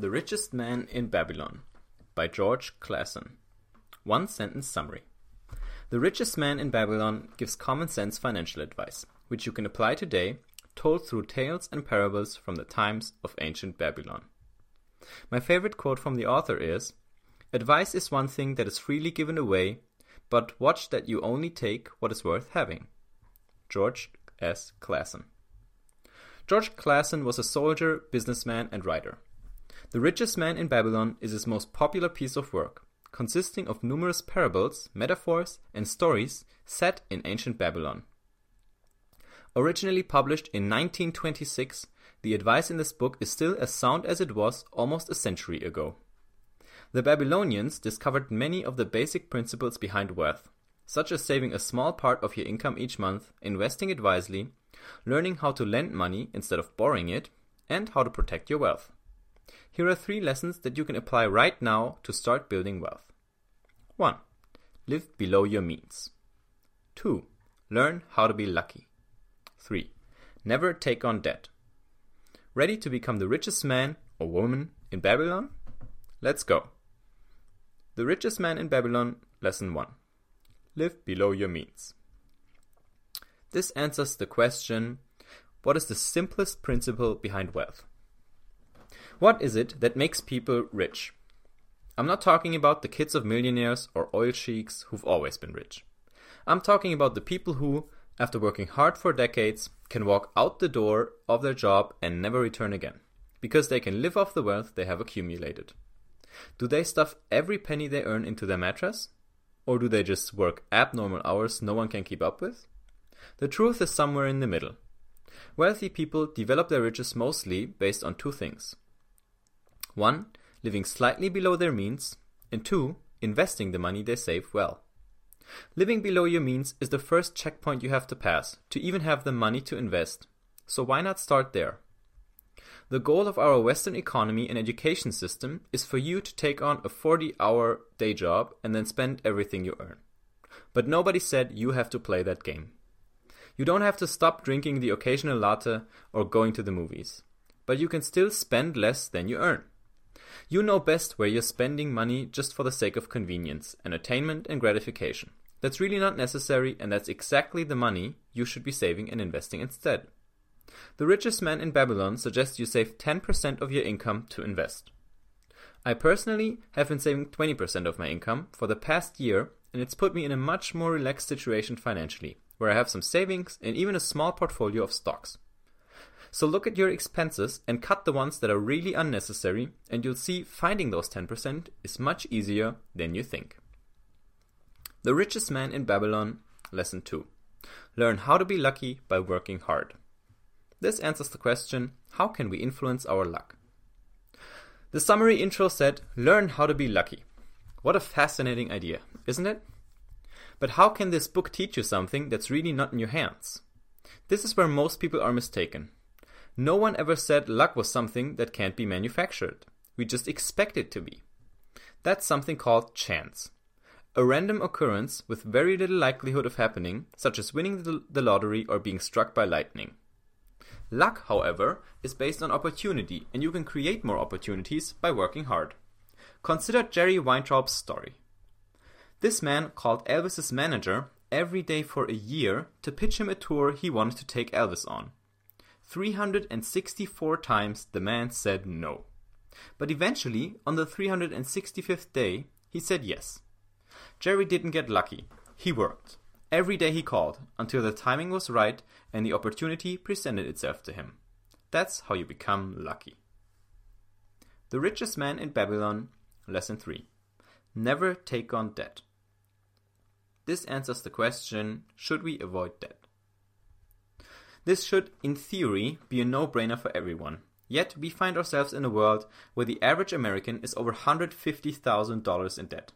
The Richest Man in Babylon by George Clason. One sentence summary. The richest man in Babylon gives common sense financial advice, which you can apply today, told through tales and parables from the times of ancient Babylon. My favorite quote from the author is Advice is one thing that is freely given away, but watch that you only take what is worth having. George S. Clason. George Clason was a soldier, businessman, and writer. The Richest Man in Babylon is his most popular piece of work, consisting of numerous parables, metaphors, and stories set in ancient Babylon. Originally published in 1926, the advice in this book is still as sound as it was almost a century ago. The Babylonians discovered many of the basic principles behind wealth, such as saving a small part of your income each month, investing it wisely, learning how to lend money instead of borrowing it, and how to protect your wealth. Here are three lessons that you can apply right now to start building wealth. 1. Live below your means. 2. Learn how to be lucky. 3. Never take on debt. Ready to become the richest man or woman in Babylon? Let's go. The Richest Man in Babylon, Lesson 1. Live below your means. This answers the question what is the simplest principle behind wealth? What is it that makes people rich? I'm not talking about the kids of millionaires or oil sheiks who've always been rich. I'm talking about the people who, after working hard for decades, can walk out the door of their job and never return again, because they can live off the wealth they have accumulated. Do they stuff every penny they earn into their mattress? Or do they just work abnormal hours no one can keep up with? The truth is somewhere in the middle. Wealthy people develop their riches mostly based on two things 1. Living slightly below their means, and 2. Investing the money they save well. Living below your means is the first checkpoint you have to pass to even have the money to invest. So why not start there? The goal of our Western economy and education system is for you to take on a 40 hour day job and then spend everything you earn. But nobody said you have to play that game. You don't have to stop drinking the occasional latte or going to the movies. But you can still spend less than you earn. You know best where you're spending money just for the sake of convenience, entertainment, and gratification. That's really not necessary, and that's exactly the money you should be saving and investing instead. The richest man in Babylon suggests you save 10% of your income to invest. I personally have been saving 20% of my income for the past year, and it's put me in a much more relaxed situation financially, where I have some savings and even a small portfolio of stocks. So look at your expenses and cut the ones that are really unnecessary, and you'll see finding those 10% is much easier than you think. The Richest Man in Babylon, Lesson 2. Learn how to be lucky by working hard. This answers the question how can we influence our luck? The summary intro said, Learn how to be lucky. What a fascinating idea, isn't it? But how can this book teach you something that's really not in your hands? This is where most people are mistaken. No one ever said luck was something that can't be manufactured. We just expect it to be. That's something called chance. A random occurrence with very little likelihood of happening, such as winning the, lottery or being struck by lightning. Luck, however, is based on opportunity, and you can create more opportunities by working hard. Consider Jerry Weintraub's story. This man called Elvis's manager every day for a year to pitch him a tour he wanted to take Elvis on. 364 times the man said no. But eventually, on the 365th day, he said yes. Jerry didn't get lucky. He worked. Every day he called, until the timing was right and the opportunity presented itself to him. That's how you become lucky. The Richest Man in Babylon, Lesson 3. Never take on debt. This answers the question should we avoid debt? This should, in theory, be a no brainer for everyone. Yet, we find ourselves in a world where the average American is over $150,000 in debt.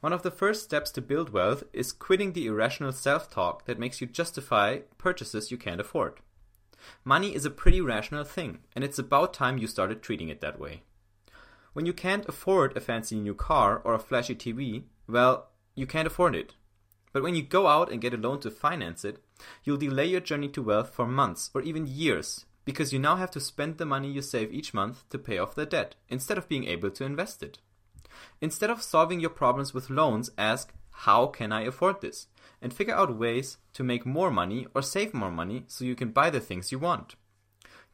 One of the first steps to build wealth is quitting the irrational self talk that makes you justify purchases you can't afford. Money is a pretty rational thing, and it's about time you started treating it that way. When you can't afford a fancy new car or a flashy TV, well, you can't afford it. But when you go out and get a loan to finance it, you'll delay your journey to wealth for months or even years because you now have to spend the money you save each month to pay off the debt instead of being able to invest it. Instead of solving your problems with loans, ask, How can I afford this? and figure out ways to make more money or save more money so you can buy the things you want.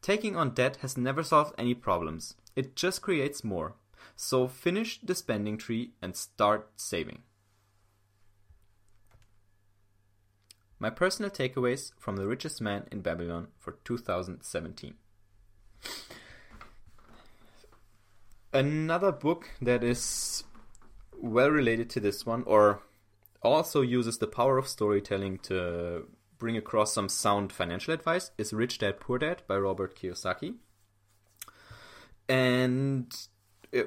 Taking on debt has never solved any problems, it just creates more. So finish the spending tree and start saving. My personal takeaways from The Richest Man in Babylon for 2017. Another book that is well related to this one, or also uses the power of storytelling to bring across some sound financial advice, is Rich Dad Poor Dad by Robert Kiyosaki. And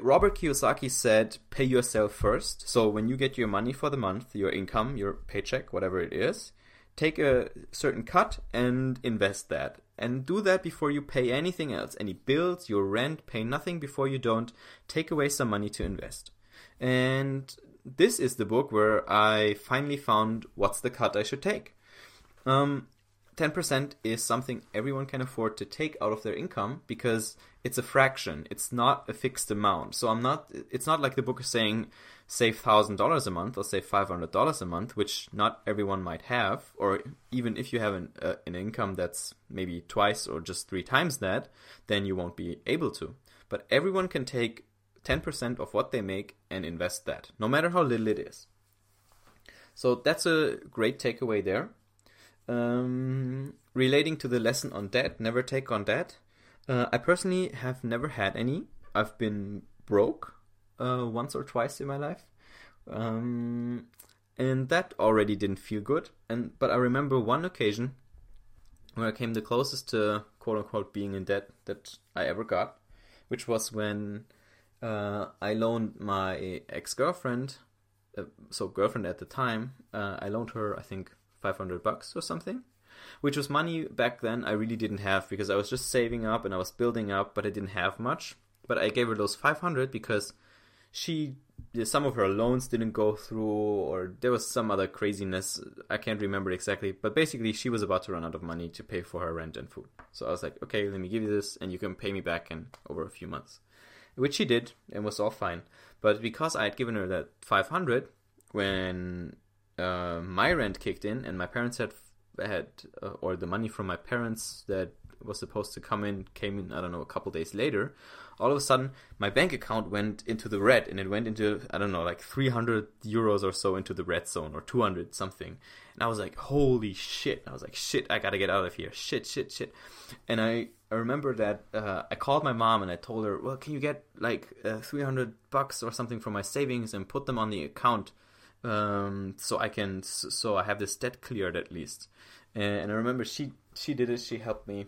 Robert Kiyosaki said, pay yourself first. So when you get your money for the month, your income, your paycheck, whatever it is, take a certain cut and invest that. And do that before you pay anything else. Any bills, your rent, pay nothing before you don't. Take away some money to invest. And this is the book where I finally found what's the cut I should take. Um, 10% is something everyone can afford to take out of their income because it's a fraction. It's not a fixed amount. So I'm not it's not like the book is saying save $1000 a month or save $500 a month, which not everyone might have or even if you have an uh, an income that's maybe twice or just three times that, then you won't be able to. But everyone can take 10% of what they make and invest that, no matter how little it is. So that's a great takeaway there. Um, relating to the lesson on debt, never take on debt. Uh, I personally have never had any. I've been broke uh, once or twice in my life, um, and that already didn't feel good. And but I remember one occasion where I came the closest to quote unquote being in debt that I ever got, which was when uh, I loaned my ex girlfriend, uh, so girlfriend at the time. Uh, I loaned her I think 500 bucks or something, which was money back then I really didn't have because I was just saving up and I was building up, but I didn't have much. But I gave her those 500 because she some of her loans didn't go through or there was some other craziness. I can't remember exactly. But basically she was about to run out of money to pay for her rent and food. So i was like okay let me give you this and you can pay me back in over a few months. Which she did and was all fine. But because i had given her that 500 when uh, my rent kicked in, and my parents had had uh, or the money from my parents that was supposed to come in came in I don't know a couple days later. All of a sudden, my bank account went into the red, and it went into I don't know like 300 euros or so into the red zone or 200 something. And I was like, holy shit! I was like, shit! I gotta get out of here! Shit! Shit! Shit! And I I remember that uh, I called my mom and I told her, well, can you get like uh, 300 bucks or something from my savings and put them on the account? Um, so I can so I have this debt cleared at least. And, I remember she she did it. She helped me.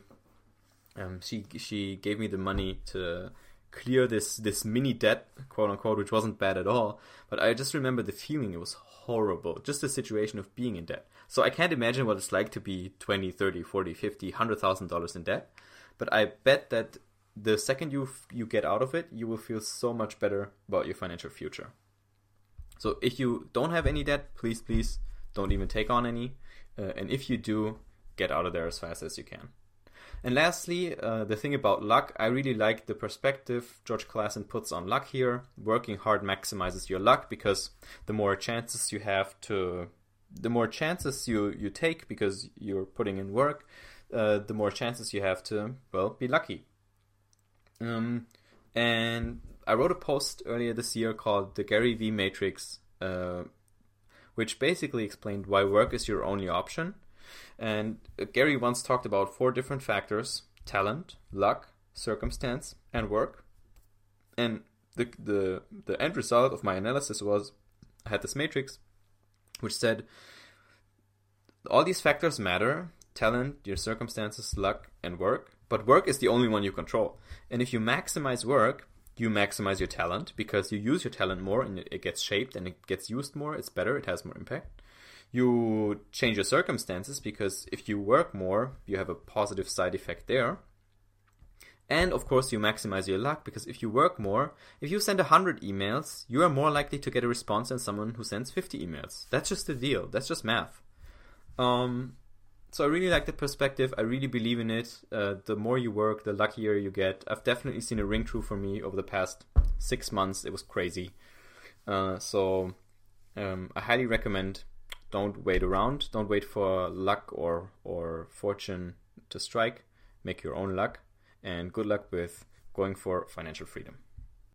Um, she she gave me the money to clear this this mini debt, quote unquote, which wasn't bad at all. But I just remember the feeling; it was horrible. Just the situation of being in debt. So I can't imagine what it's like to be 20, 30, 40, 50, 100,000 dollars in debt. But I bet that the second you you get out of it, you will feel so much better about your financial future. So if you don't have any debt, please, please don't even take on any. Uh, and if you do, get out of there as fast as you can. And lastly, uh, the thing about luck, I really like the perspective George Clason puts on luck here. Working hard maximizes your luck because the more chances you have to, the more chances you, you take because you're putting in work, uh, the more chances you have to, well, be lucky. Um, and I wrote a post earlier this year called the Gary V Matrix, uh, which basically explained why work is your only option. And uh, Gary once talked about four different factors talent, luck, circumstance, and work. And the, the, the end result of my analysis was I had this matrix which said all these factors matter talent, your circumstances, luck, and work. But work is the only one you control. And if you maximize work, you maximize your talent because you use your talent more and it gets shaped and it gets used more. It's better, it has more impact. You change your circumstances because if you work more, you have a positive side effect there. And of course, you maximize your luck because if you work more, if you send 100 emails, you are more likely to get a response than someone who sends 50 emails. That's just the deal. That's just math. Um, so I really like the perspective. I really believe in it. Uh, the more you work, the luckier you get. I've definitely seen a ring through for me over the past six months. It was crazy. Uh, so um, I highly recommend. Don't wait around. Don't wait for luck or or fortune to strike. Make your own luck, and good luck with going for financial freedom.